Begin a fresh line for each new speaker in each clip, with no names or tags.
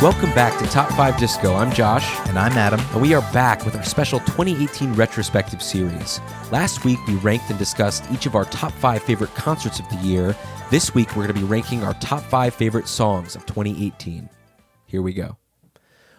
Welcome back to Top 5 Disco. I'm Josh,
And I'm Adam.
and we are back with our special 2018 retrospective series. Last week, we ranked and discussed each of our top five favorite concerts of the year. This week, we're going to be ranking our top five favorite songs of 2018. Here we go.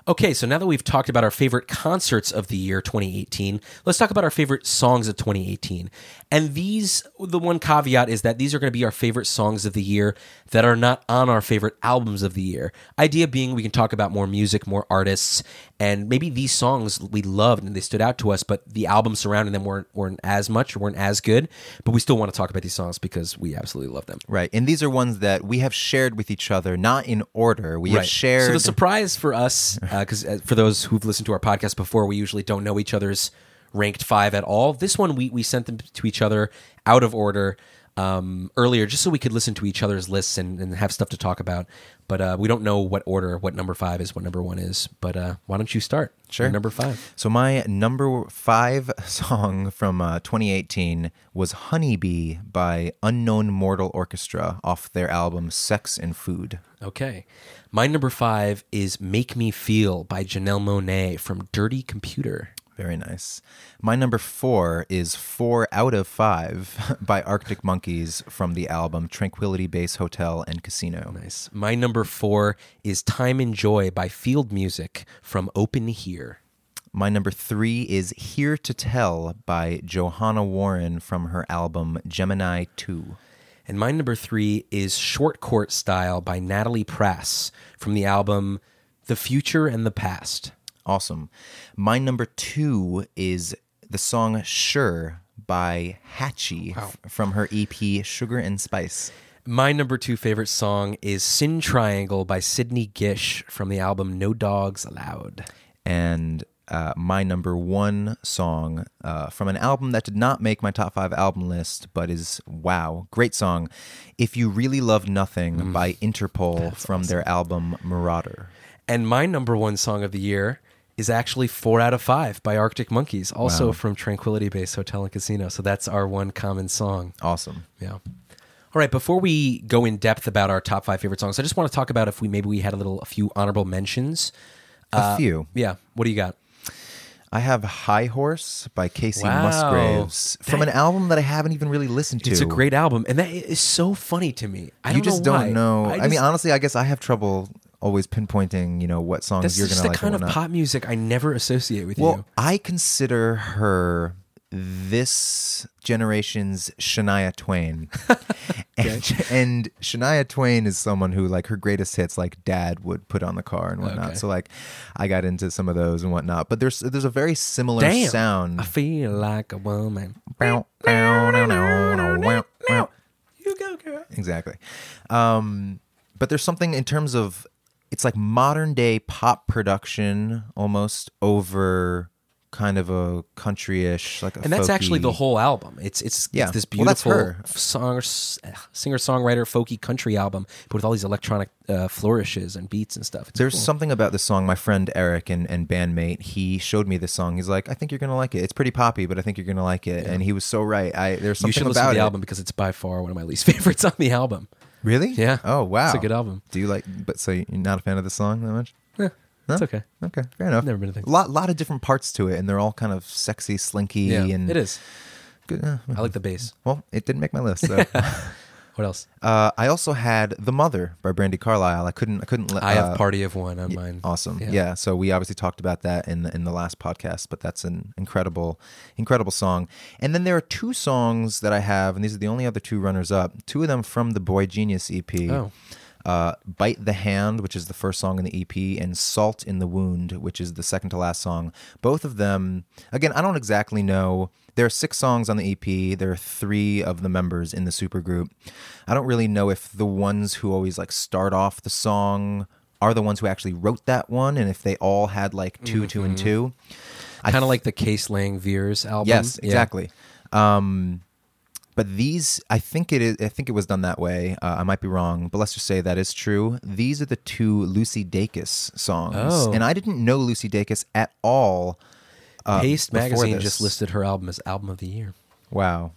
Okay, so now that we've talked about our favorite concerts of the year 2018, let's talk about our favorite songs of 2018. And these, the one caveat is that these are going to be our favorite songs of the year that are not on our favorite albums of the year. Idea being we can talk about more music, more artists, and maybe these songs we loved and they stood out to us, but the albums surrounding them weren't, weren't as much or weren't as good. But we still want to talk about these songs because we absolutely love them.
Right. And these are ones that we have shared with each other, not in order. We have shared.
So the surprise for us, because uh, for those who've listened to our podcast before, we usually don't know each other's ranked five at all. This one we we sent them to each other out of order um, earlier, just so we could listen to each other's lists and, and have stuff to talk about. But uh, we don't know what order, what number five is, what number one is. But uh, why don't you start?
Sure.
Your number five.
so my number five song from uh, 2018 was Honeybee by Unknown Mortal Orchestra off their album Sex and Food.
Okay. My number five is "Make Me Feel" by Janelle Monáe from Dirty Computer.
Very nice. My number four is Four Out of Five by Arctic Monkeys from the album Tranquility Base Hotel and Casino.
Nice. My number four is Time and Joy by Field Music from Open Here.
My number three is Here to Tell by Johanna Warren from her album Gemini 2.
And my number three is Short Court Style by Natalie Prass from the album The Future and the Past.
Awesome. My number two is the song Sure by Hatchie f- from her EP Sugar and Spice.
My number two favorite song is Sin Triangle by Sidney Gish from the album No Dogs Allowed.
And uh, my number one song uh, from an album that did not make my top five album list, but is wow, great song. If You Really Love Nothing by Interpol from their album Marauder.
And my number one song of the year is actually Four Out of Five by Arctic Monkeys, also
Wow.
from Tranquility Base Hotel and Casino. So that's our one common song.
Awesome.
Yeah. All right. Before we go in depth about our top five favorite songs, I just want to talk about if we maybe we had a little a few honorable mentions.
A uh, few.
Yeah. What do you got?
I have High Horse by Kacey
Wow.
Musgraves from an album that I haven't even really listened to.
It's a great album, and that is so funny to me. I
you
don't
just
know
don't know. I, mean, honestly, I guess I have trouble always pinpointing, you know, what songs you're gonna like.
It's
the
kind
of
pop music I never associate with
Well,
you.
Well, I consider her this generation's Shania Twain. and, and Shania Twain is someone who, like, her greatest hits, like Dad would put on the car and whatnot.
Okay.
So, like, I got into some of those and whatnot. But there's there's a very similar
Damn,
sound.
I feel like a woman.
Bow, bow.
You go, girl.
Exactly. Um, but there's something in terms of it's like modern day pop production almost over kind of a country-ish like a
And that's actually the whole album. It's it's,
Yeah.
it's this beautiful
her.
song, singer songwriter folky country album, but with all these electronic uh, flourishes and beats and stuff. It's
There's
cool.
something about the song. My friend Eric and, and bandmate, he showed me this song. He's like, I think you're gonna like it. It's pretty poppy, but I think you're gonna like it. And he was so right. I there's
you
something
should listen
about
to the
it.
album because it's by far one of my least favorites on the album.
Really?
Yeah.
Oh wow.
It's a good album.
Do you like? But so you're not a fan of the song that much?
Eh, It's okay.
Okay, fair enough.
Never been a thing.
Lot lot of different parts to it, and they're all kind of sexy, slinky,
Yeah,
and
it is.
Good. uh,
I like the bass.
well, it didn't make my list. So.
What else?
uh, I also had "The Mother" by Brandi Carlile. I couldn't. I couldn't. let-
I have
uh,
Party of One on mine.
Awesome.
Yeah.
Yeah. So we obviously talked about that in the, in the last podcast, but that's an incredible, incredible song. And then there are two songs that I have, and these are the only other two runners up. Two of them from the boygenius EP.
Oh.
Uh, Bite the Hand, which is the first song in the EP, and Salt in the Wound, which is the second to last song. Both of them, again, I don't exactly know. There are six songs on the EP. There are three of the members in the supergroup. I don't really know if the ones who always like start off the song are the ones who actually wrote that one, and if they all had like 2 two, and two. I
Kind of like the Case/Lang/Veirs album.
Yes,
Yeah.
exactly. Um, but these, I think it is. I think it was done that way. Uh, I might be wrong, but let's just say that is true. These are the two Lucy Dacus songs,
Oh.
and I didn't know Lucy Dacus at all. Uh,
Paste magazine
this.
just listed her album as album of the year.
Wow,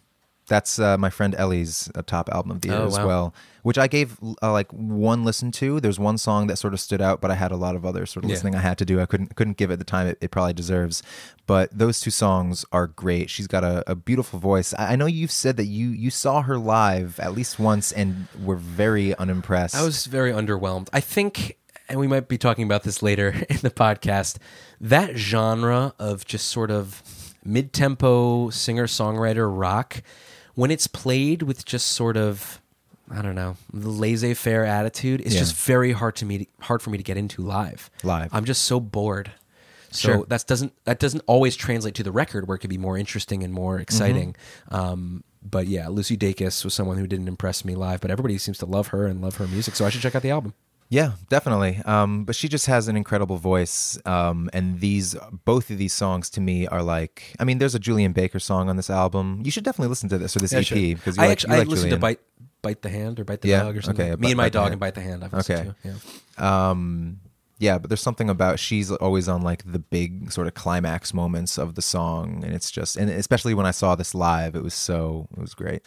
That's uh, my friend Ellie's uh, top album of the year
Oh,
as
wow.
well, which I gave uh, like one listen to. There's one song that sort of stood out, but I had a lot of other sort of
Yeah.
listening I had to do. I couldn't couldn't give it the time it, it probably deserves. But those two songs are great. She's got a, a beautiful voice. I, I know you've said that you you saw her live at least once and were very unimpressed.
I was very underwhelmed. I think, and we might be talking about this later in the podcast, that genre of just sort of mid tempo singer songwriter rock, when it's played with just sort of, I don't know, the laissez faire attitude, it's
Yeah.
just very hard to me hard for me to get into live.
Live.
I'm just so bored. So
Sure.
that doesn't that doesn't always translate to the record where it could be more interesting and more exciting.
Mm-hmm.
Um, but yeah, Lucy Dacus was someone who didn't impress me live, but everybody seems to love her and love her music, so I should check out the album.
Yeah, definitely. Um, but she just has an incredible voice. Um, and these, both of these songs to me are like, I mean, there's a Julien Baker song on this album. You should definitely listen to this or this EP because you
I
like,
actually I
like
listened
Julien.
to Bite Bite the Hand or Bite the
Yeah,
Dog or something.
okay,
Me and my dog and Bite the Hand. I've listened
Okay.
to. Yeah.
Um, yeah, but there's something about she's always on like the big sort of climax moments of the song, and it's just, and especially when I saw this live, it was so, it was great.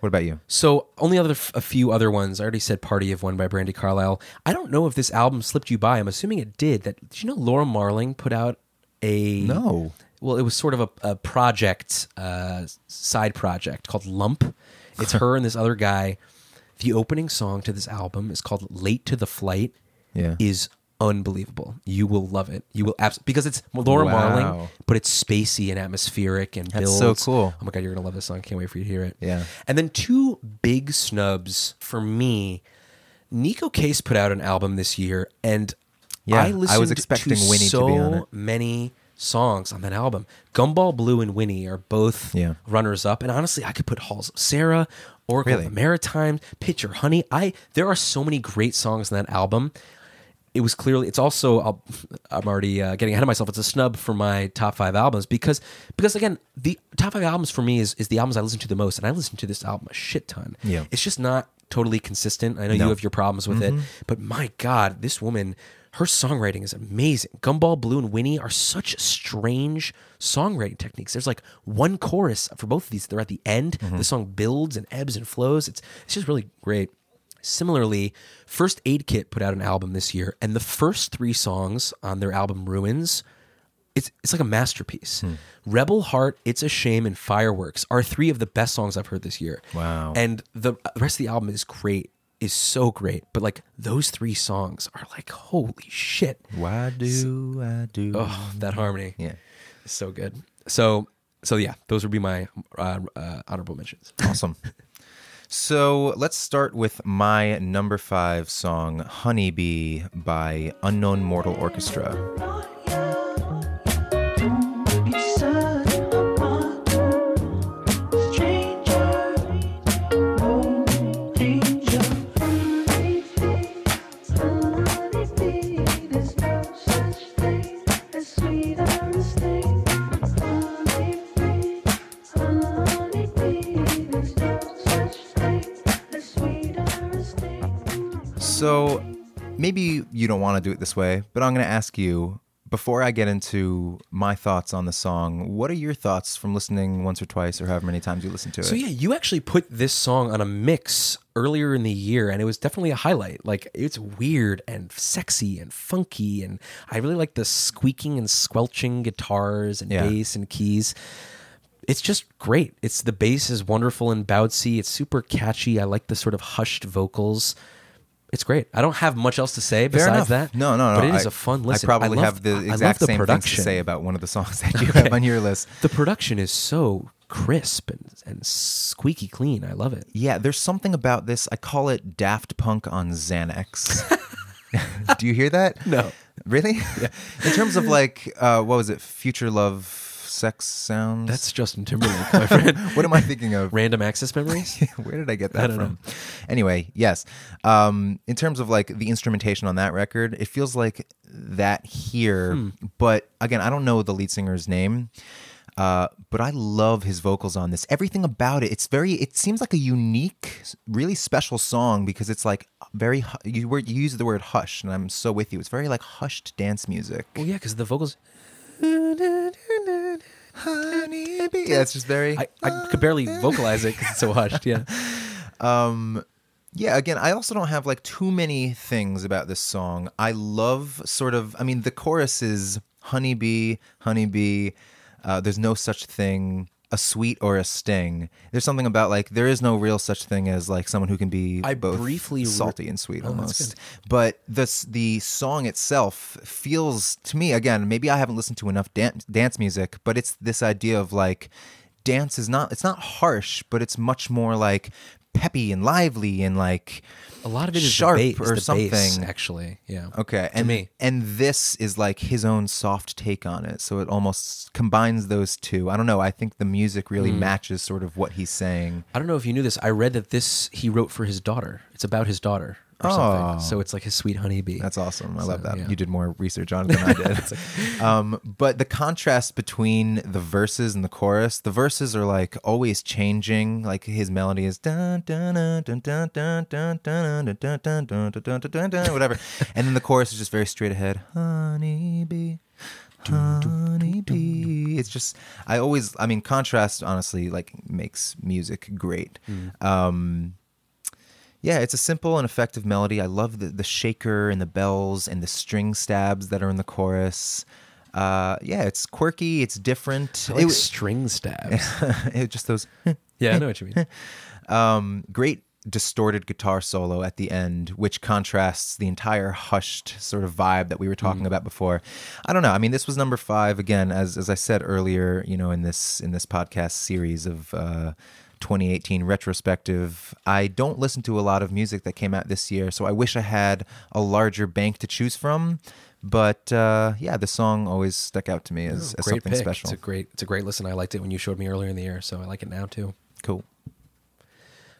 What about you?
So only other a few other ones. I already said "Party of One" by Brandi Carlile. I don't know if this album slipped you by. I'm assuming it did. That did you know Laura Marling put out a
No.
Well, it was sort of a, a project, uh, side project called Lump. It's her and this other guy. The opening song to this album is called "Late to the Flight."
Yeah.
is unbelievable. You will love it. You will absolutely because it's Laura
Wow.
Marling, but it's spacey and atmospheric and
That's
builds.
so cool.
Oh my god, you're gonna love this song. Can't wait for you to hear it.
Yeah.
And then two big snubs for me. Neko Case put out an album this year, and
Yeah,
I
I
listened
was expecting
to
Winnie to
so
be on it.
many songs on that album. Gumball Blue and Winnie are both
Yeah.
runners up, and honestly, I could put Halls of Sarah, Oracle
Really?
of the Maritime, Pitch or Honey. I there are so many great songs in that album. It was clearly. It's also. I'll, I'm already uh, getting ahead of myself. It's a snub for my top five albums because because again, the top five albums for me is is the albums I listen to the most, and I listen to this album a shit ton.
Yeah.
it's just not totally consistent. I know you have your problems with it, but my God, this woman, her songwriting is amazing. Gumball, Blue, and Winnie are such strange songwriting techniques. There's like one chorus for both of these. They're at the end. The song builds and ebbs and flows. It's it's just really great. Similarly, First Aid Kit put out an album this year, and the first three songs on their album Ruins it's it's like a masterpiece.
Hmm.
Rebel Heart, It's a Shame, and Fireworks are three of the best songs I've heard this year.
Wow.
And the rest of the album is great, is so great. But like those three songs are like holy shit.
Why do I do?
Oh, that harmony,
Yeah.
so good. So so yeah, those would be my uh, uh, honorable mentions.
Awesome. So let's start with my number five song, Honeybee by Unknown Mortal Orchestra. You don't want to do it this way, but I'm going to ask you before I get into my thoughts on the song, what are your thoughts from listening once or twice or however many times you listen to it?
So yeah, you actually put this song on a mix earlier in the year, and it was definitely a highlight. Like it's weird and sexy and funky, and I really like the squeaking and squelching guitars and
Yeah.
bass and keys. It's just great. It's the bass is wonderful and bouncy. It's super catchy. I like the sort of hushed vocals. It's great. I don't have much else to say besides that.
No, no, no.
But it is
I-
a fun listen.
I probably
love-
have the exact
the
same things
production.
to say about one of the songs that you have on your list.
The production is so crisp and, and squeaky clean. I love it.
Yeah, there's something about this. I call it Daft Punk on Xanax. Do you hear that?
No.
Really? In terms of like, uh, what was it? Future Love Sex Sounds?
That's Justin Timberlake, my friend.
what am I thinking of?
Random access memories.
Where did I get that
don't
from? Anyway, yes. Um, in terms of like the instrumentation on that record, it feels like that here.
Hmm.
But again, I don't know the lead singer's name. Uh, but I love his vocals on this. Everything about it. It's very. It seems like a unique, really special song because it's like very. You were you use the word hush, and I'm so with you. It's very like hushed dance music.
Well, yeah, because the vocals.
Honeybee. Yeah, it's just very.
I, I could barely vocalize it because it's so hushed. Yeah.
Um, yeah, again, I also don't have like too many things about this song. I love sort of, I mean, the chorus is honeybee, honeybee. Uh, there's no such thing, a sweet or a sting. There's something about like there is no real such thing as like someone who can be
I
both
briefly re-
salty and sweet
Oh,
almost. But this the song itself feels to me again. Maybe I haven't listened to enough dan- dance music, but it's this idea of like dance is not it's not harsh, but it's much more like peppy and lively and like
A lot of it is
sharp or something.
bass, actually. Yeah.
Okay, and
me.
and this is like his own soft take on it, so it almost combines those two. I don't know. I think the music really
Mm.
matches sort of what he's saying.
I don't know if you knew this. I read that this he wrote for his daughter. It's about his daughter or
Oh.
something. So it's like his sweet honeybee.
That's awesome. I
So,
love that.
yeah.
You did more research on it than I did. um, but the contrast between the verses and the chorus, the verses are like always changing. Like his melody is dun dun dun dun dun dun dun dun dun dun dun dun dun dun dun dun whatever, and then the chorus is just very straight ahead. Honeybee. Honeybee. It's just I always I mean contrast honestly like makes music great. Um yeah, it's a simple and effective melody. I love the, the shaker and the bells and the string stabs that are in the chorus. Uh, yeah, it's quirky. It's different.
I like
it,
string stabs.
it just those
yeah, I know what you mean.
um, great distorted guitar solo at the end, which contrasts the entire hushed sort of vibe that we were talking about before. I don't know. I mean, this was number five again, as as I said earlier. You know, in this in this podcast series of. Uh, 2018 retrospective. I don't listen to a lot of music that came out this year, so I wish I had a larger bank to choose from. But uh, yeah, the song always stuck out to me as, as something
pick.
special.
It's a great it's a great listen. I liked it when you showed me earlier in the year, so I like it now too.
Cool.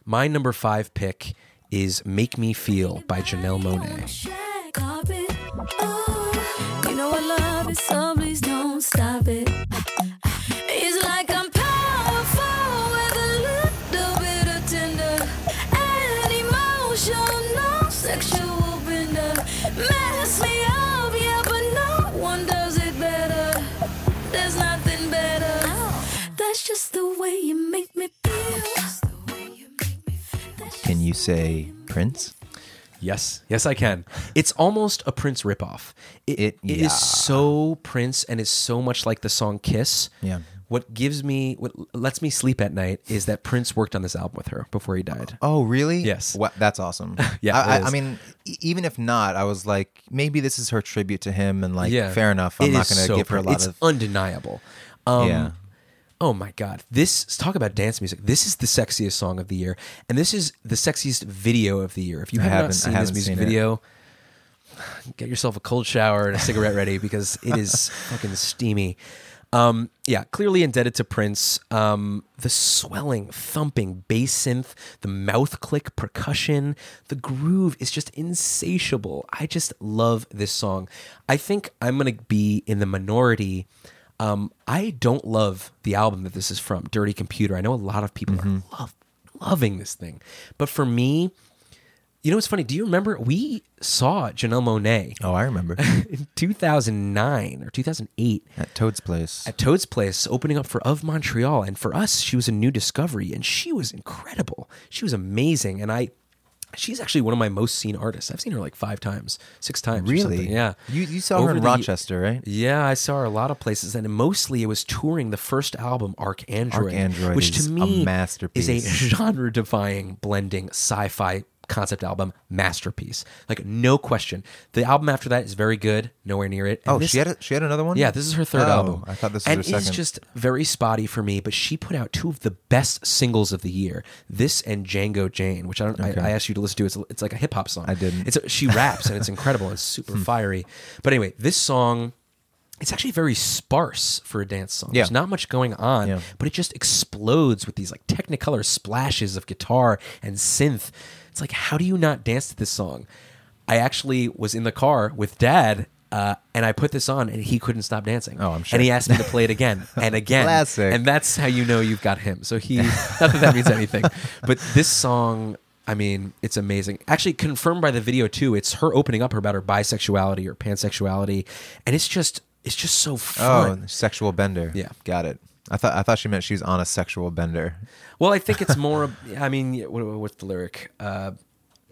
My number five pick is "Make Me Feel" by Janelle
Monáe.
Can you say Prince?
Yes, yes, I can. It's almost a Prince ripoff. It,
It-
it
yeah.
is so Prince, and it's so much like the song "Kiss."
Yeah.
What gives me, what lets me sleep at night, is that Prince worked on this album with her before he died.
Oh, really?
Yes.
What? That's awesome.
Yeah,
I,
it
I, I mean, even if not, I was like, maybe this is her tribute to him, and like,
yeah,
fair enough. I'm
It
not going to
so
give her a lot
it's
of.
undeniable. Um,
yeah.
Oh my God! This talk about dance music. This is the sexiest song of the year, and this is the sexiest video of the year. If you have
haven't-
not seen this music
seen
video, get yourself a cold shower and a cigarette ready because it is fucking steamy. Um, yeah, clearly indebted to Prince. Um, the swelling, thumping bass synth, the mouth click percussion, the groove is just insatiable. I just love this song. I think I'm gonna be in the minority. Um, I don't love the album that this is from, Dirty Computer. I know a lot of people are love, loving this thing, but for me, you know what's funny? Do you remember we saw Janelle Monáe
Oh, I remember
in 2009 or 2008
at Toad's place.
at Toad's Place opening up for Of Montreal. And for us, she was a new discovery and she was incredible. She was amazing. And I, she's actually one of my most seen artists. I've seen her like five times, six times.
really?
Yeah.
You you saw her in
the-
Rochester, right?
Yeah, I saw her a lot of places, and mostly it was touring the first album, ArchAndroid, Android which
is
to
a masterpiece.
is a genre-defying blending sci-fi concept album masterpiece. Like no question. The album after that is very good. Nowhere near it. And
Oh,
this-
she had a, she had another one.
yeah, this is her third
Oh,
album.
I thought this was
and
her second.
it's just very spotty for me. But she put out two of the best singles of the year. This and Django Jane, which I don't.
Okay.
I, I asked you to listen to. It's it's like a hip hop song.
I didn't.
It's a, she raps and it's incredible. It's super hmm. fiery. But anyway, this song. It's actually very sparse for a dance song.
Yeah.
There's not much going on,
Yeah.
but it just explodes with these like technicolor splashes of guitar and synth. It's like, how do you not dance to this song? I actually was in the car with dad, uh, and I put this on, and he couldn't stop dancing.
Oh, I'm sure.
And he asked me to play it again and again.
Classic.
And that's how you know you've got him. So he, not that that means anything, but this song, I mean, it's amazing. Actually, confirmed by the video too. It's her opening up about her bisexuality or pansexuality, and it's just it's just so fun.
Oh, sexual bender.
Yeah.
got it. I thought I thought she meant she was on a sexual bender.
Well, I think it's more. I mean, what, what's the lyric? Uh,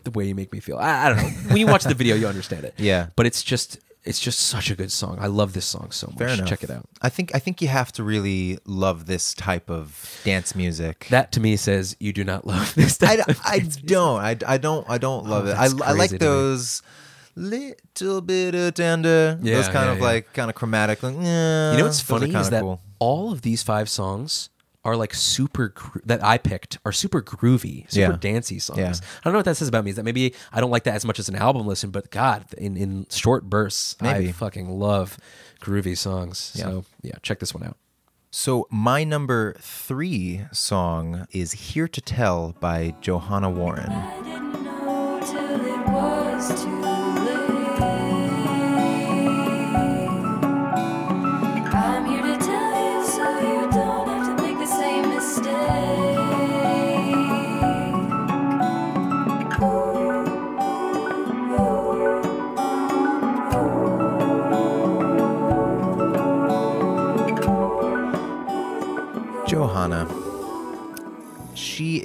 the way you make me feel. I, I don't know. When you watch the video, you understand it.
Yeah.
But it's just, it's just such a good song. I love this song so much.
Fair enough.
Check it out.
I think I think you have to really love this type of dance music.
That to me says you do not love this.
I,
of
I
dance
don't I, I don't I don't love
Oh,
it. I, I like
those. me.
Those little bit of tender.
Yeah,
those kind
yeah,
of
yeah.
like kind of chromatic. Like, yeah,
You know what's funny is that
cool.
all of these five songs are like super gro- that I picked are super groovy, super
Yeah.
dancey songs.
Yeah.
I don't know what that says about me. Is that maybe I don't like that as much as an album listen, but God, in in short bursts, I fucking love groovy songs.
Yeah.
So yeah, check this one out.
So my number three song is "Here to Tell" by Johanna Warren.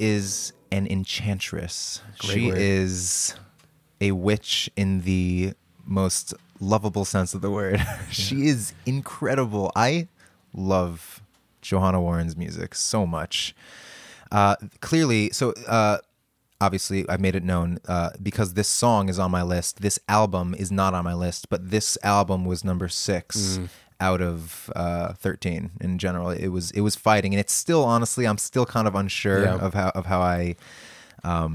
Is an enchantress.
Great
she
word.
is a witch in the most lovable sense of the word. she is incredible. I love Johanna Warren's music so much. Uh, clearly, so uh, obviously, I've made it known uh, because this song is on my list. This album is not on my list, but this album was number six
Mm.
Out of uh, thirteen. In general, it was it was fighting, and it's still honestly, I'm still kind of unsure
Yeah.
of how of how I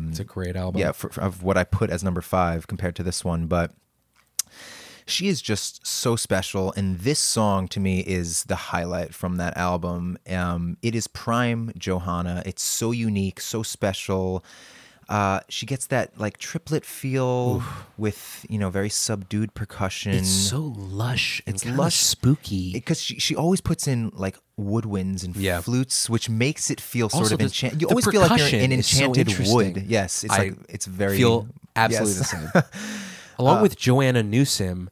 It's a great album.
yeah for, for- of what I put as number five compared to this one, but she is just so special, and this song to me is the highlight from that album. Um, it is prime Johanna. It's so unique, so special. Uh, she gets that like triplet feel with you know very subdued percussion.
It's so lush.
It's lush.
spooky.
because she, she always puts in like woodwinds and
Yeah.
flutes, which makes it feel sort of enchanted. You always feel like you're in
is so
enchanted wood. Yes, it's
I
like it's very
feel absolutely
yes.
the same. Along with Joanna Newsom,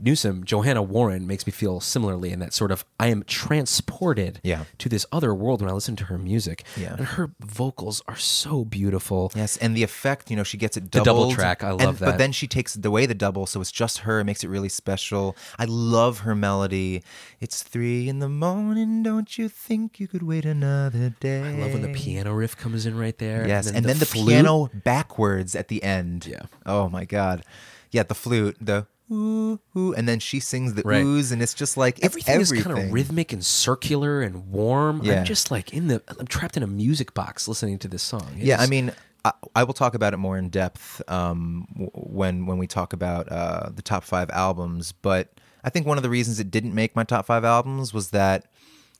Newsom, Johanna Warren makes me feel similarly in that sort of I am transported
Yeah.
to this other world when I listen to her music.
Yeah.
And her vocals are so beautiful.
Yes, and the effect, you know, she gets it
The double track, I
and-
love
But then she takes away the double, so it's just her. It makes it really special. I love her melody. It's three in the morning. Don't you think you could wait another day?
I love when the piano riff comes in right there.
Yes, and then, the,
flute.
piano backwards at the end.
Yeah.
Oh my god. Yeah, the flute, the ooh, ooh, and then she sings the
Right.
oohs, and it's just like it's
Everything,
everything.
is kind of rhythmic and circular and warm.
Yeah.
I'm just like in the, I'm trapped in a music box listening to this song. It
Yeah, I mean, I, I will talk about it more in depth um, when when we talk about uh, the top five albums. But I think one of the reasons it didn't make my top five albums was that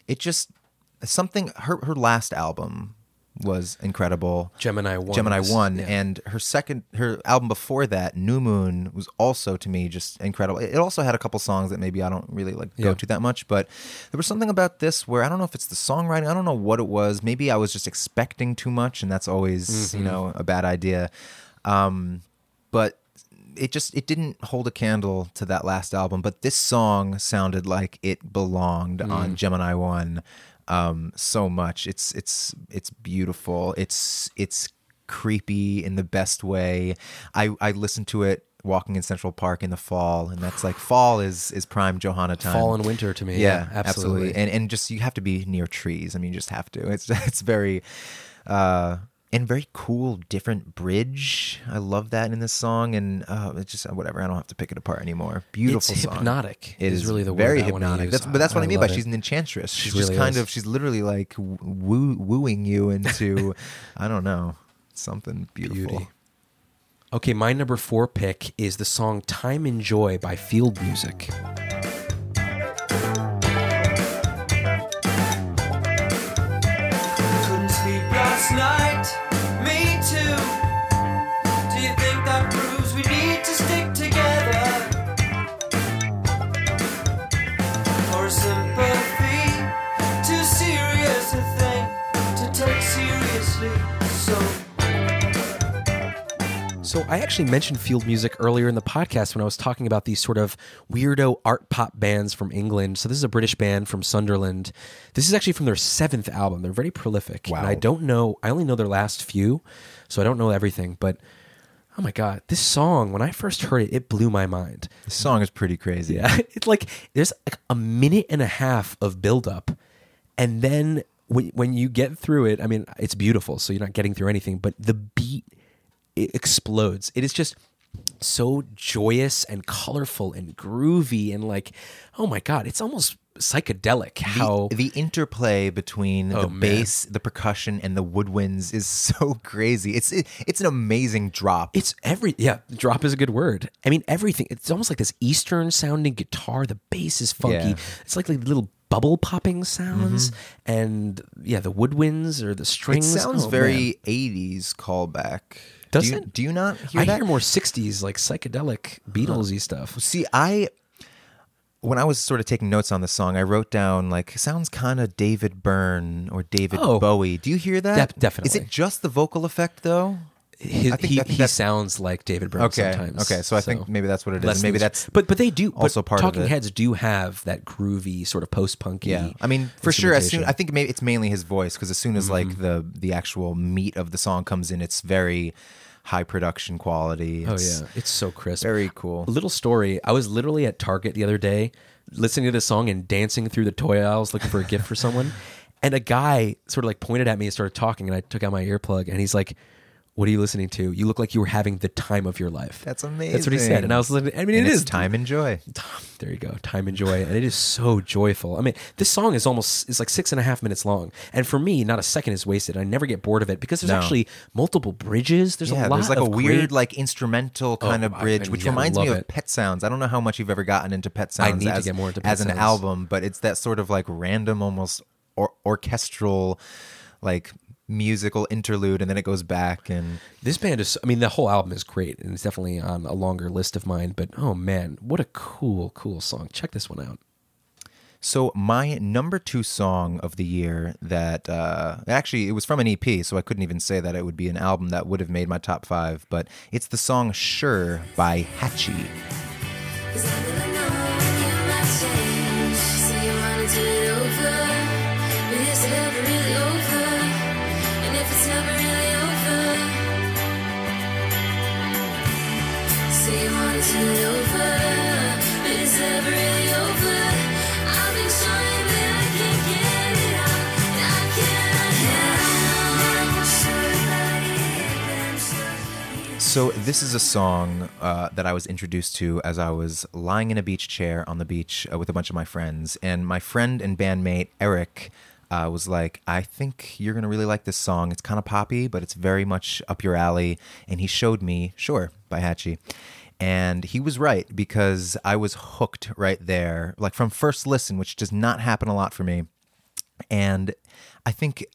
it just something. Her her last album was incredible.
Gemini One.
Gemini One,
yeah.
and her second, her album before that, New Moon, was also to me just incredible. It also had a couple songs that maybe I don't really like go
Yeah.
to that much, but there was something about this where I don't know if it's the songwriting, I don't know what it was. Maybe I was just expecting too much, and that's always
Mm-hmm.
you know a bad idea. Um, but it just it didn't hold a candle to that last album. But this song sounded like it belonged
Mm.
on Gemini One um, so much. It's it's it's beautiful. It's it's creepy in the best way. I I listened to it walking in Central Park in the fall, and that's like fall is is prime Johanna time.
fall and winter to me.
Yeah,
Yeah,
absolutely. And and just you have to be near trees. I mean, you just have to. It's it's very uh and very cool different bridge. I love that in this song and uh it's just whatever. I don't have to pick it apart anymore. Beautiful
It's
song.
hypnotic
It
is
is
really the word
very
I
hypnotic.
use.
That's, but that's what I,
I
mean by
love
she's an enchantress.
She
She's just kind
is.
of she's literally like woo, wooing you into I don't know something beautiful.
Beauty. Okay, my number four pick is the song Time and Joy by Field Music.
Last night. So
I actually mentioned field music earlier in the podcast when I was talking about these sort of weirdo art pop bands from England. So this is a British band from Sunderland. This is actually from their seventh album. They're very prolific.
Wow.
And I don't know, I only know their last few, so I don't know everything. But oh my God, this song, when I first heard it, it blew my mind.
The song is pretty crazy.
Yeah. It's like there's like a minute and a half of buildup. And then when, when you get through it, I mean, it's beautiful. So you're not getting through anything, but the beat it explodes. It is just so joyous and colorful and groovy and like, oh my God, it's almost psychedelic
The,
how
the interplay between
Oh,
the
man.
bass, the percussion, and the woodwinds is so crazy. It's it, it's an amazing drop.
It's every yeah, drop is a good word. I mean everything. It's almost like this Eastern sounding guitar. The bass is funky.
Yeah.
It's like, like little bubble popping sounds, mm-hmm. and yeah, the woodwinds or the strings.
it sounds
Oh,
very
man.
80s callback.
Does
do you,
it?
Do you not hear
I
that?
hear more '60s like psychedelic Beatlesy stuff.
See, I when I was sort of taking notes on the song, I wrote down like sounds kind of David Byrne or David
Oh.
Bowie. Do you hear that?
Def- definitely.
Is it just the vocal effect though?
His,
I think-
he
think
he sounds like David Byrne
Okay,
sometimes.
okay, so I think maybe that's what it is, maybe that's
but but they do
also part of
Talking
it.
Heads do have that groovy sort of post punky.
Yeah, I mean, for sure. As soon. I think maybe it's mainly his voice because as soon as
Mm-hmm.
like the the actual meat of the song comes in, it's very high production quality.
Oh yeah, it's so crisp.
very cool.
A little story. I was literally at Target the other day, listening to this song and dancing through the toy aisles looking for a gift for someone. And a guy sort of like pointed at me and started talking, and I took out my earplug, and he's like, "What are you listening to? You look like you were having the time of your life."
That's amazing.
That's what he said, and I was listening. I mean,
And
it
it's
is
time and joy.
There you go, time and joy, and it is so joyful. I mean, this song is almost is like six and a half minutes long, and for me, not a second is wasted. I never get bored of it because there's
No.
actually multiple bridges. There's
yeah,
a lot
there's like a weird,
great-
like instrumental oh, kind
Oh,
of bridge,
I-
which
yeah,
reminds me of
it.
Pet Sounds. I don't know how much you've ever gotten into Pet Sounds.
I
Sounds
need to
as,
get more into Pet
as an album, but it's that sort of like random, almost or- orchestral, like musical interlude, and then it goes back and
This band is, I mean, the whole album is great, and it's definitely on a longer list of mine. But oh man, what a cool, cool song! Check this one out.
So my number two song of the year that uh, actually it was from an EP, so I couldn't even say that it would be an album that would have made my top five. But it's the song "Sure" by Hatchie.
So
this is a song uh, that I was introduced to as I was lying in a beach chair on the beach uh, with a bunch of my friends, and my friend and bandmate Eric uh, was like, "I think you're gonna really like this song. It's kind of poppy, but it's very much up your alley." And he showed me "Sure" by Hatchie. And he was right because I was hooked right there, like from first listen, which does not happen a lot for me. And I think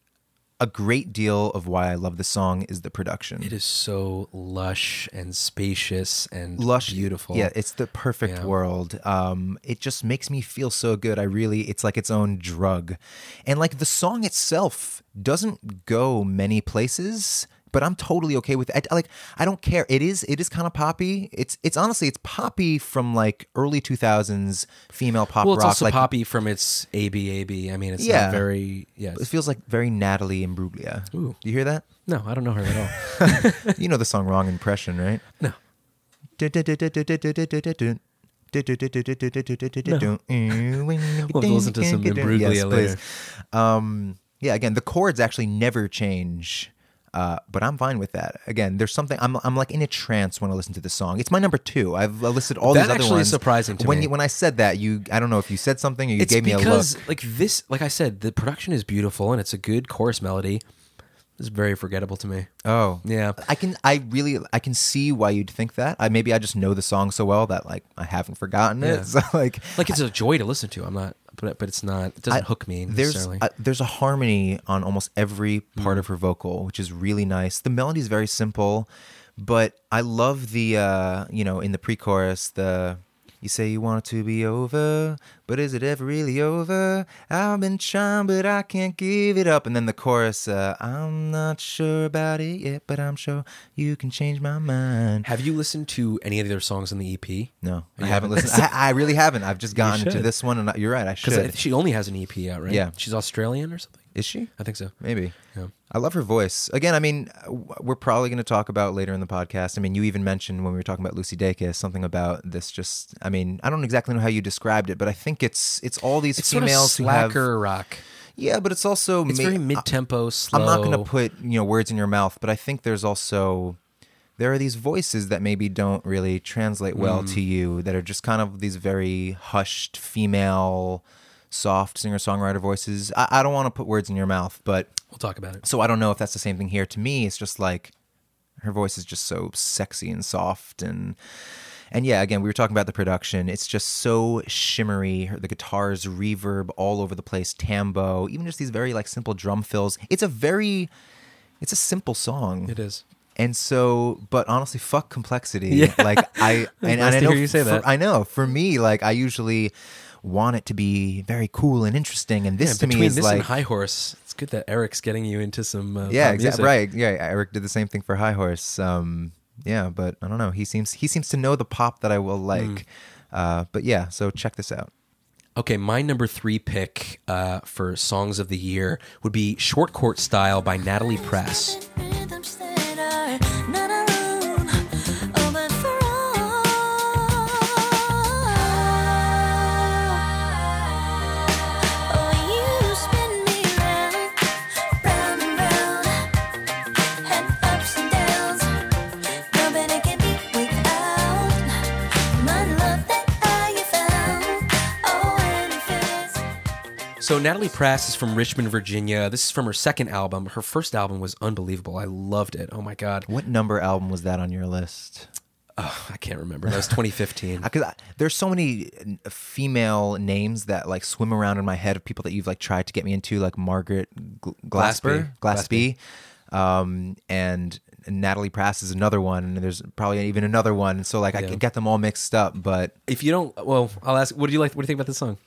a great deal of why I love the song is the production
It is so lush and spacious and
lush
beautiful.
yeah it's the perfect
Yeah.
world um it just makes me feel so good i really it's like its own drug and like the song itself doesn't go many places but i'm totally okay with it I, like i don't care it is it is kind of poppy it's it's honestly it's poppy from like early 2000s female pop
well, it's
rock
also
like
poppy from its ABAB. I mean, it's
Yeah.
very. Yeah.
it feels like very natalie imbruglia
Ooh.
do you hear that
No, I don't know her at all.
you know the song wrong impression right
No.
We'll
We'll listen to some Imbruglia later.
Um, yeah, again, the chords actually never change, uh, but I'm fine with that. Again, there's something I'm I'm like in a trance when I listen to the song. It's my number two. I've listed all
That
these other
actually
ones.
is surprising to
when
me.
You, when I said that, you I don't know if you said something or you
it's
gave me a look.
because like this, like I said, the production is beautiful and it's a good chorus melody. It's very forgettable to me.
Oh,
Yeah.
I can. I really. I can see why you'd think that. I maybe I just know the song so well that like I haven't forgotten it.
Yeah.
So like,
Like it's a joy to listen to. I'm not, but but it's not. It doesn't
I-
hook me
There's uh, there's a harmony on almost every part
Mm.
of her vocal, which is really nice. The melody is very simple, but I love the uh, you know in the pre-chorus the you say you want it to be over, But is it ever really over? I've been trying, but I can't give it up. And then the chorus, uh, I'm not sure about it yet, but I'm sure you can change my mind.
Have you listened to any of their songs on the EP?
No, I haven't listened. I, I really haven't. I've just gotten to this one, and I, you're right. I should.
Because she only has an EP out, right?
Yeah.
She's Australian or something.
Is she?
I think so.
Maybe.
Yeah.
I love her voice. Again, I mean, we're probably going to talk about later in the podcast. I mean, you even mentioned when we were talking about Lucy Dacus something about this. Just, I mean, I don't exactly know how you described it, but I think it's it's all these
It's sort of
females who have.
slacker rock.
Yeah, but it's also
It's
ma-
very mid-tempo, slow.
I'm not going to put you know words in your mouth, but I think there's also there are these voices that maybe don't really translate well
Mm.
to you that are just kind of these very hushed female soft singer songwriter voices. I, I don't want to put words in your mouth, but
We'll talk about it.
so I don't know if that's the same thing here. To me, it's just like her voice is just so sexy and soft and and yeah, again, we were talking about the production. It's just so shimmery. The guitars reverb all over the place, tambo, even just these very like simple drum fills. It's a very it's a simple song.
It is.
And so, but honestly, fuck complexity.
Yeah.
Like I and,
Nice
and I know
hear you say
for-
that.
I know for me, like I usually want it to be very cool and interesting, and this
Yeah,
to me is
this
like
and High Horse, it's good that Eric's getting you into some. Uh,
yeah,
pop
exactly.
music.
Right. Yeah, Eric did the same thing for High Horse. Um, yeah, but I don't know. He seems he seems to know the pop that I will like.
Mm.
Uh, but yeah, so check this out.
Okay, my number three pick uh, for songs of the year would be "Short Court Style" by Natalie
Prass.
So Natalie Prass is from Richmond, Virginia. This is from her second album. Her first album was unbelievable. I loved it. Oh my god.
What number album was that on your list?
Oh, I can't remember. That was 2015.
Because there's so many female names that like swim around in my head of people that you've like tried to get me into, like Margaret Gl-. Glaspy, um, and Natalie Prass is another one, and there's probably even another one. So like I
Yeah.
get them all mixed up, but
if you don't, well, I'll ask. What do you like? What do you think about this song?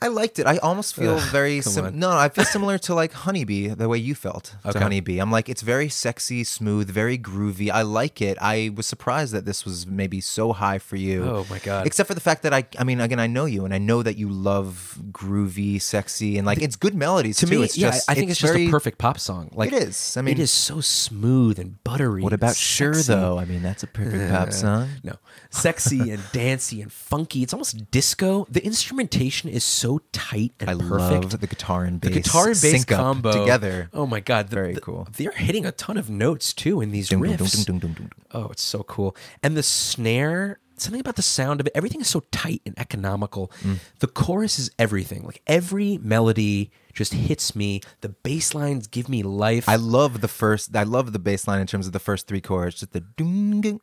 I liked it. I almost feel
Ugh,
very sim- no. I feel similar to like Honeybee, the way you felt
Okay.
to Honeybee. I'm like it's very sexy, smooth, very groovy. I like it. I was surprised that this was maybe so high for you.
Oh, my God.
Except for the fact that I, I mean, again, I know you, and I know that you love groovy, sexy, and like it's good melodies
To
too.
me,
it's
yeah,
just,
I think it's, just
very,
a perfect pop song. Like
It is. I mean-
it is so smooth and buttery.
What about Sure though? I mean, that's a perfect pop song.
No, sexy and dancey and funky. It's almost disco. The instrumentation is so tight and
I
perfect.
love the guitar and
the
bass.
guitar and bass
sync
combo
together.
Oh my god, the-
Very
the-
cool.
They're hitting a ton of notes too in these
dum,
riffs.
dum, dum.
Oh, it's so cool. And the snare, something about the sound of it, everything is so tight and economical.
Mm.
The chorus is everything. Like every melody just hits me. The bass lines give me life.
I love the first. I love the bass line in terms of the first three chords. Just the ding,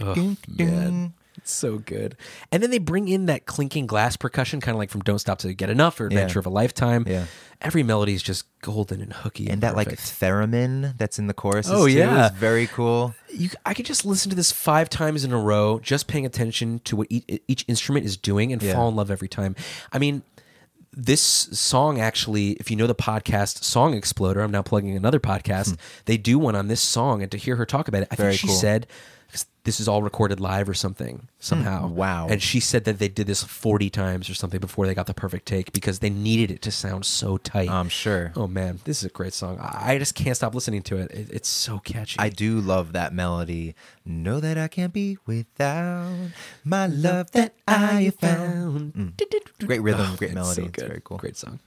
Oh, man. It's so good. And then they bring in that clinking glass percussion, kind of like from Don't Stop You Get Enough or Adventure
Yeah.
of a Lifetime.
Yeah.
Every melody is just golden and hooky.
and that like
perfect.
theremin that's in the chorus.
Oh, yeah.
is very cool.
you, I could just listen to this five times in a row, just paying attention to what each, each instrument is doing, and
Yeah.
fall in love every time. I mean, this song actually, if you know the podcast Song Exploder, I'm now plugging another podcast. They do one on this song, and to hear her talk about it, I
Hmm. Very
think she
cool.
said this is all recorded live or something somehow.
Hmm. wow.
And she said that they did this 40 times or something before they got the perfect take because they needed it to sound so tight.
I'm sure.
Oh man, this is a great song. I I just can't stop listening to it. it it's so catchy.
I do love that melody. Know that I can't be without my love that I have found. Mm. Great rhythm, great
It's
melody.
so
it's
good.
very cool.
Great song.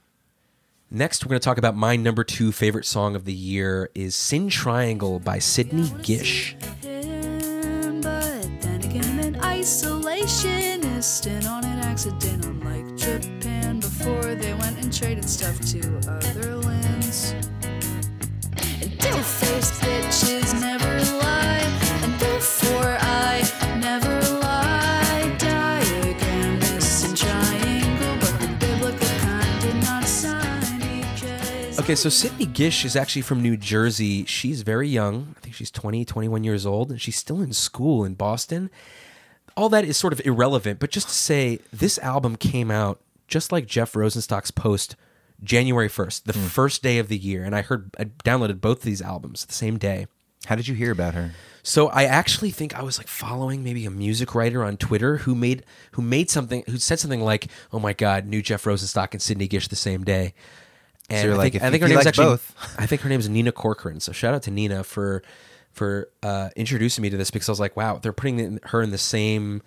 Next, we're going to talk about my number two favorite song of the year is "Sin Triangle" by Sidney Gish.
Isolationist and on an accident unlike Japan before they went and traded stuff to other lands. And doe-faced bitches never lie, and therefore I never lie. Diagram in triangle, but the biblical kind did not sign because
Okay, so Sidney Gish is actually from New Jersey. She's very young. I think she's 20, 21 years old, and she's still in school in Boston. All that is sort of irrelevant, but just to say this album came out just like Jeff Rosenstock's post January 1st, the hmm. first day of the year. And I heard, I downloaded both of these albums the same day.
How did you hear about her?
So I actually think I was like following maybe a music writer on Twitter who made who made something who said something like, "Oh my God, new Jeff Rosenstock and Sidney Gish the same day." And
you're
I
like,
think, I think her
you
name is
like
actually
both.
I think her name is Nina Corcoran. So shout out to Nina for for uh, introducing me to this because I was like, wow, they're putting in- her in the same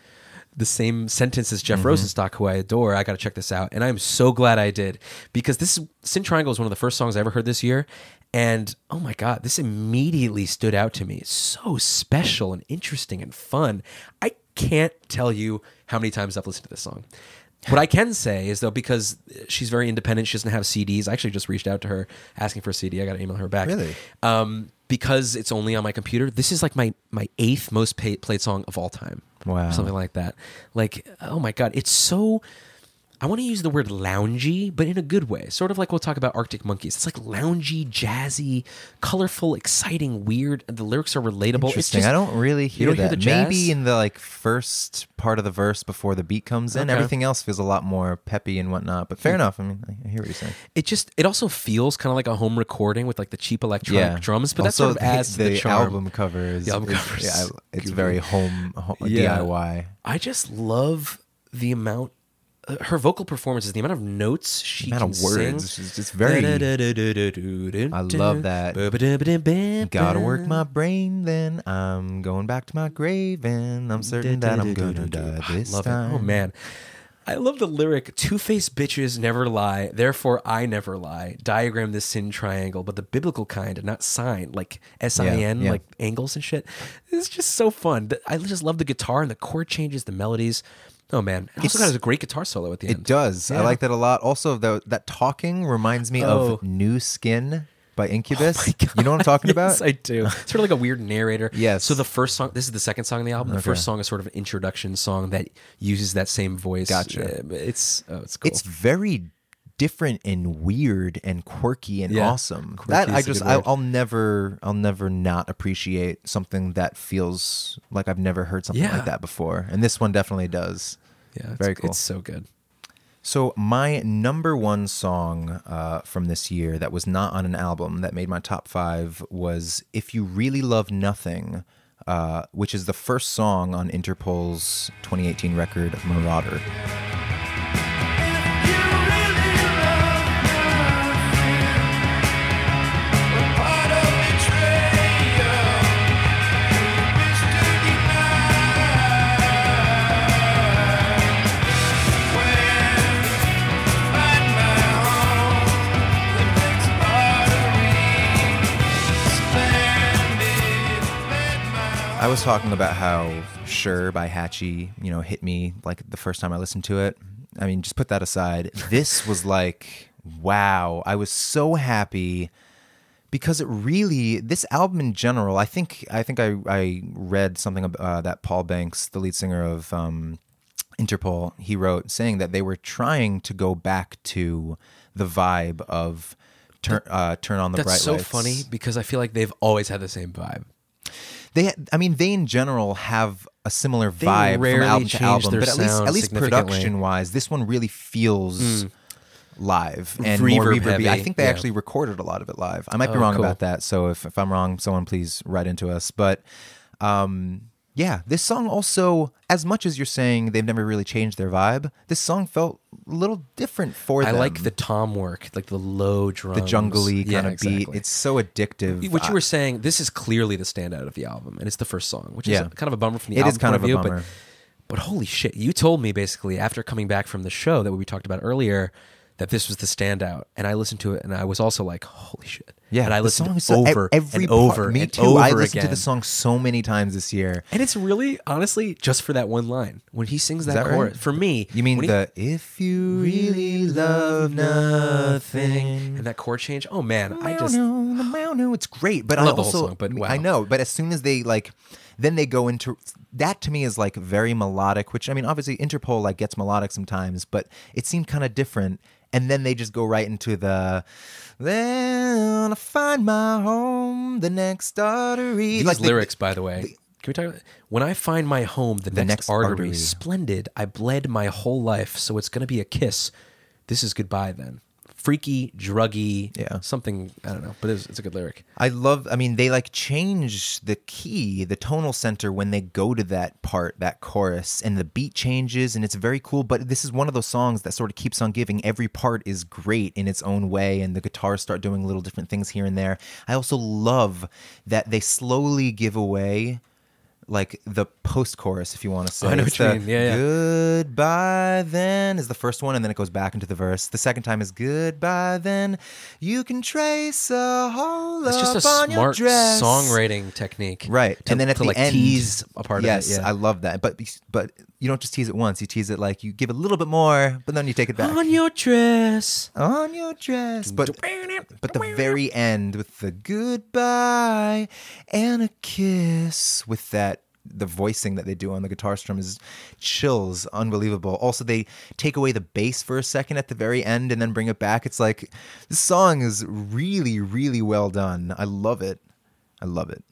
the same sentence as Jeff
Mm-hmm.
Rosenstock, who I adore. I got to check this out, and I'm so glad I did because this is Sin Triangle is one of the first songs I ever heard this year, and oh my god, this immediately stood out to me. It's so special and interesting and fun. I can't tell you how many times I've listened to this song. What I can say is though, because she's very independent, she doesn't have CDs. I actually just reached out to her asking for a CD. I got to email her back.
Really?
Um, because it's only on my computer. This is like my my eighth most pay, played song of all time.
Wow.
Something like that. Like, oh my god, it's so. I want to use the word loungy, but in a good way. Sort of like we'll talk about Arctic Monkeys. It's like loungy, jazzy, colorful, exciting, weird. The lyrics are relatable. It's
Interesting.
just,
I don't really hear
don't hear
that.
the?
Maybe in the like first part of the verse before the beat comes in,
Okay.
everything else feels a lot more peppy and whatnot. But fair hmm. enough. I mean, I hear what you're saying.
it just it also feels kind of like a home recording with like the cheap electronic drums, but that sort of adds
the,
to the charm.
album cover is,
The album
is-
cover is
yeah, it's very home, home
Yeah.
DIY.
I just love the amount. Her vocal performances, the amount of notes she
amount
can
of words,
sing.
she's just very-
I
love that. Gotta work my brain, then I'm going back to my grave, and I'm certain that I'm gonna die this
love
time.
It. Oh man. I love the lyric two faced bitches never lie, therefore I never lie. Diagram this sin triangle, but the biblical kind, and not sign, like S I N,
yeah.
like angles and shit. It's just so fun. I just love the guitar and the chord changes, the melodies. Oh man. It also got a great guitar solo at the end.
It does. I like that a lot. Also, the, that talking reminds me
Oh.
of New Skin by oh Incubus.
Oh
You know what I'm talking about?
I do. It's sort of like a weird narrator.
Yes.
So the first song, this is the second song in the album. The
Okay.
first song is sort of an introduction song that uses that same voice.
Gotcha.
It's oh, it's cool.
It's very different and weird and quirky and
Yeah.
awesome.
Quirky
that I just I, I'll never I'll never not appreciate something that feels like I've never heard something
Yeah.
like that before. And this one definitely does.
Yeah, it's,
very cool.
It's so good.
So my number one song uh, from this year that was not on an album that made my top five was "If You Really Love Nothing," uh, which is the first song on Interpol's 2018 record "Marauder." I was talking about how "Sure" by Hatchie, you know, hit me like the first time I listened to it. I mean, just put that aside. This was like, wow! I was so happy because it really this album in general. I think I think I I read something uh, that Paul Banks, the lead singer of um, Interpol, he wrote saying that they were trying to go back to the vibe of turn uh, turn on the
That's
bright
so
lights.
funny because I feel like they've always had the same vibe.
They, I mean, they in general have a similar
They
vibe from
rarely
album to
change
album,
their
but at least,
sound
at least
significantly.
production wise, this one really feels live and
Reverb
more reverby. I
heavy,
think they
yeah.
actually recorded a lot of it live. I might be
Oh,
wrong
cool.
about that, so if, if I'm wrong, someone please write into us. But um, yeah, this song also, as much as you're saying they've never really changed their vibe, this song felt a little different for
I
them.
I like the tom work, like the low drums,
the jungly
Yeah,
kind of beat. It's so addictive.
what you were saying. This is clearly the standout of the album, and it's the first song, which
Yeah.
is kind of a bummer from the
It
album
is kind of a
view,
bummer.
But, but holy shit, you told me basically after coming back from the show that we talked about earlier that this was the standout, and I listened to it, and I was also like, holy shit,
Yeah,
and I
the
listened
so-
over
every
and
part-
over
Me
and
too.
over
I listened
again.
to the song so many times this year.
And it's really, honestly, just for that one line when he sings that,
that right?
For me,
You mean
when he-
the "If you really love nothing"?
and that chord change? Oh man, I just
the meow, no, it's great. But
I
I,
the
also,
song, but wow.
I know. But as soon as they like, then they go into that. To me, is like very melodic. Which I mean, obviously, Interpol like gets melodic sometimes, but it seemed kind of different. And then they just go right into the. Then I find my home, the next artery.
these
Like, they-
lyrics, by the way, Can we talk about when I find my home, the, next,
next
artery,
artery.
splendid. I bled my whole life, so it's gonna be a kiss. This is goodbye then. Freaky, druggy,
Yeah.
something I don't know, but it's, it's a good lyric.
I love. I mean, they like change the key, the tonal center when they go to that part, that chorus, and the beat changes, and it's very cool. But this is one of those songs that sort of keeps on giving. Every part is great in its own way, and the guitars start doing little different things here and there. I also love that they slowly give away. Like the post chorus, if you want to say.
I know
It's
what you mean. Yeah, yeah.
Goodbye then is the first one, and then it goes back into the verse. The second time is goodbye then. You can trace a hole
It's just a
your
smart
dress.
songwriting technique,
Right,
To,
and then at
to
the
like
end,
tease a part
yes,
of it. Yeah.
I love that. But but you don't just tease it once; you tease it like you give a little bit more, but then you take it back.
On your dress.
on your dress. But but the very end with the goodbye and a kiss with that the voicing that they do on the guitar strum is chills unbelievable. Also they take away the bass for a second at the very end and then bring it back. It's like this song is really really well done. I love it. I love it.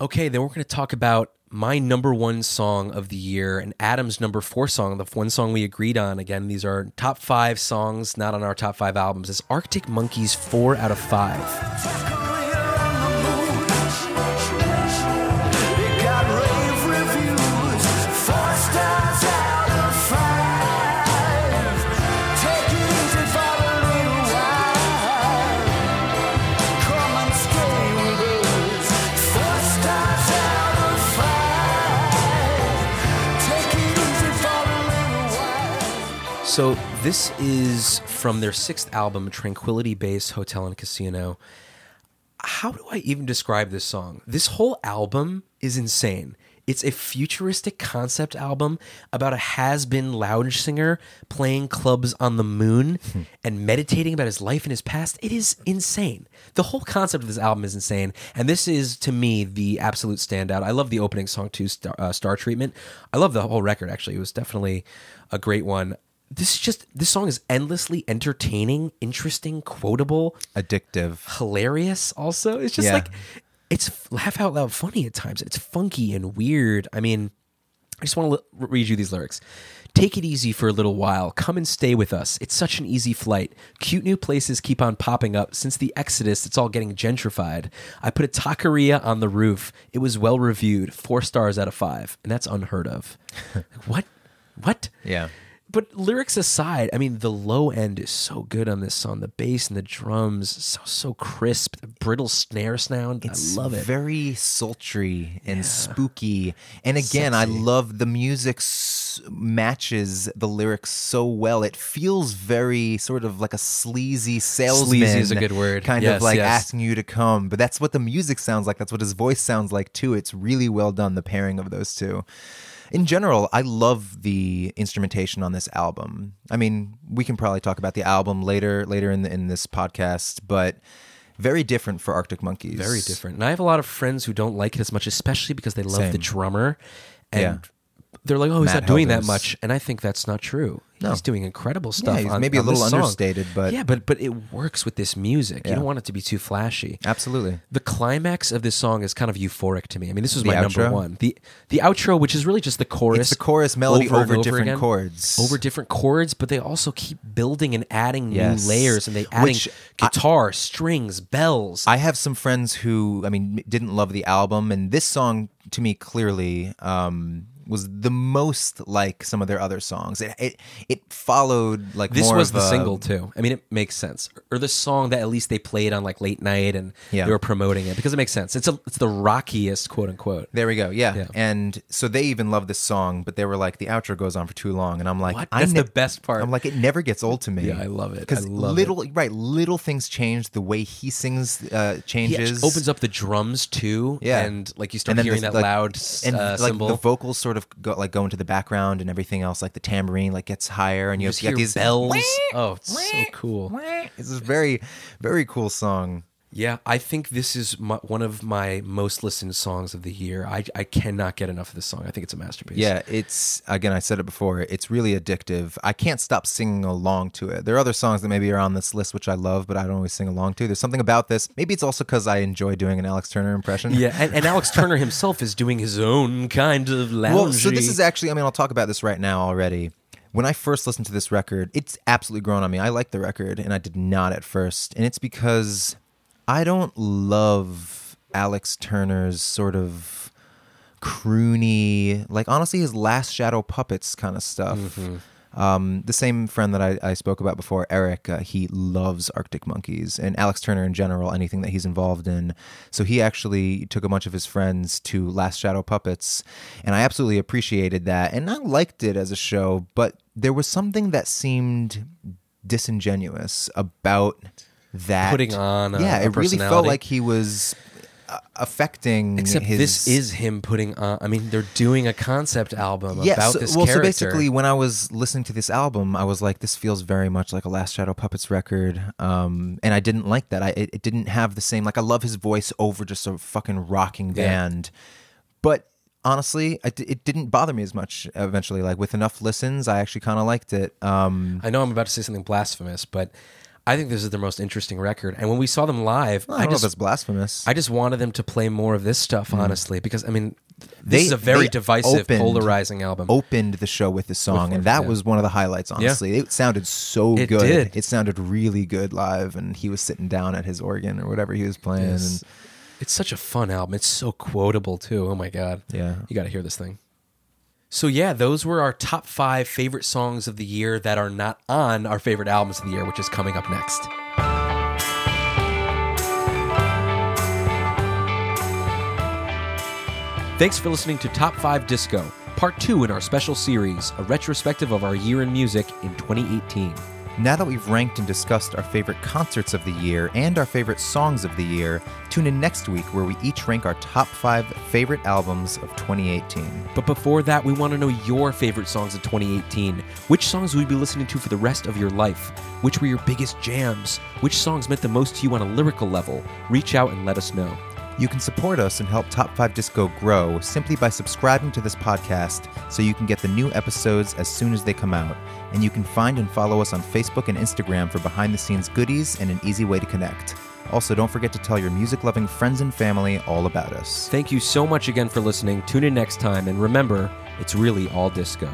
Okay, then we're going to talk about my number one song of the year and Adam's number four song, the one song we agreed on. Again, these are top five songs, not on our top five albums. It's Arctic Monkeys, four out of five. So this is from their sixth album, Tranquility Base Hotel and Casino. How do I even describe this song? This whole album is insane. It's a futuristic concept album about a has-been lounge singer playing clubs on the moon and meditating about his life and his past. It is insane. The whole concept of this album is insane, and this is to me the absolute standout. I love the opening song too, Star, uh, Star Treatment. I love the whole record. Actually, it was definitely a great one this is just this song is endlessly entertaining, interesting, quotable,
addictive
hilarious. Also, it's just
Yeah.
like it's laugh out loud funny at times. It's funky and weird. I mean, I just want to l- read you these lyrics. Take it easy for a little while. Come and stay with us. It's such an easy flight. Cute new places keep on popping up. Since the Exodus, it's all getting gentrified. I put a taqueria on the roof. It was well reviewed. Four stars out of five. And that's unheard of. what? What?
yeah
But lyrics aside, I mean, the low end is so good on this song. The bass and the drums, so so crisp, the brittle snare sound.
It's
I love it.
Very sultry and spooky. And again, I love the music s- matches the lyrics so well. It feels very sort of like a sleazy salesman.
Sleazy is a good word.
Kind
Yes,
of like
yes.
asking you to come. But that's what the music sounds like. That's what his voice sounds like too. It's really well done, the pairing of those two. In general, I love the instrumentation on this album. I mean, we can probably talk about the album later later in the, in this podcast, but very different for Arctic Monkeys.
Very different. And I have a lot of friends who don't like it as much, especially because they love the drummer. And
Yeah.
They're like, oh, he's
Matt
not doing that much. And I think that's not true.
No.
He's doing incredible stuff.
he's
on-
maybe a
on this
little
song.
understated, but-
yeah, but but it works with this music. You
Yeah.
don't want it to be too flashy.
Absolutely.
The climax of this song is kind of euphoric to me. I mean, this is
The
my number
outro?
one. The the outro, which is really just the chorus.
It's the chorus melody
and
over different chords.
Over different chords, but they also keep building and adding
Yes.
new layers, and they adding
Which I-
guitar, strings, bells.
I have some friends who, I mean, didn't love the album, and this song to me clearly um, was the most like some of their other songs. It it, it followed like
this was the
a-
single too. I mean, it makes sense, or the song that at least they played on like late night, and
Yeah.
they were promoting it because it makes sense. It's a it's the rockiest quote unquote.
There we go. Yeah.
Yeah.
And so they even love this song, but they were like, the outro goes on for too long. And I'm like,
What? That's
ne-
the best part.
I'm like, it never gets old to me.
Yeah, I love it.
Because
love
little, right, little things change. The way he sings uh,
He
changes.
actually opens up the drums too,
Yeah.
and like you start hearing that
like-
loud
and
uh,
like
cymbal.
the vocals sort of go like go into the background and everything else like the tambourine like gets higher and you,
you
have
just
to get these
bells. Oh, it's so cool.
it's a very very cool song
Yeah, I think this is my, one of my most listened songs of the year. I, I cannot get enough of this song. I think it's a masterpiece.
Yeah, it's again. I said it before. It's really addictive. I can't stop singing along to it. There are other songs that maybe are on this list which I love, but I don't always sing along to. There's something about this. Maybe it's also because I enjoy doing an Alex Turner impression.
Yeah, and, and Alex Turner himself is doing his own kind of lounge.
Well, so this is actually. I mean, I'll talk about this right now already. When I first listened to this record, it's absolutely grown on me. I like the record, and I did not at first, and it's because I don't love Alex Turner's sort of croony, like honestly, his Last Shadow Puppets kind of stuff. Um, the same friend that I, I spoke about before, Eric, uh, he loves Arctic Monkeys and Alex Turner in general, anything that he's involved in. So he actually took a bunch of his friends to Last Shadow Puppets, and I absolutely appreciated that. And I liked it as a show, but there was something that seemed disingenuous about that
Putting on a-
yeah, it really felt like he was uh, affecting
Except
his
this is him putting on. I mean, they're doing a concept album
yeah,
about
so,
this
well,
character.
so basically, when I was listening to this album, I was like, "This feels very much like a Last Shadow Puppets record," um, and I didn't like that. I it, it didn't have the same like I love his voice over just a fucking rocking
Yeah.
band, but honestly, it didn't bother me as much. Eventually, like with enough listens, I actually kind of liked it. Um,
I know I'm about to say something blasphemous, but I think this is their most interesting record. And when we saw them live,
I don't
I
know
just
if it's blasphemous.
I just wanted them to play more of this stuff, mm. honestly, because I mean, this.
They-
is a very divisive,
opened-
polarizing album.
opened the show with the song, and that
yeah.
was one of the highlights. Honestly, it sounded so
It
good.
did.
It sounded really good live, and he was sitting down at his organ or whatever he was playing.
Yes.
And
It's such a fun album. It's so quotable too. Oh my god.
Yeah.
You got to hear this thing. So yeah, those were our top 5 favorite songs of the year that are not on our favorite albums of the year, which is coming up next. Thanks for listening to Top 5 Disco, part 2 in our special series, a retrospective of our year in music in 2018.
Now that we've ranked and discussed our favorite concerts of the year and our favorite songs of the year, tune in next week where we each rank our top five favorite albums of 2018.
But before that, we want to know your favorite songs of 2018. Which songs will you be listening to for the rest of your life? Which were your biggest jams? Which songs meant the most to you on a lyrical level? Reach out and let us know.
You can support us and help Top 5 Disco grow simply by subscribing to this podcast so you can get the new episodes as soon as they come out. And you can find and follow us on Facebook and Instagram for behind the scenes goodies and an easy way to connect. Also, don't forget to tell your music loving friends and family all about us.
Thank you so much again for listening. Tune in next time, and remember, it's really all disco.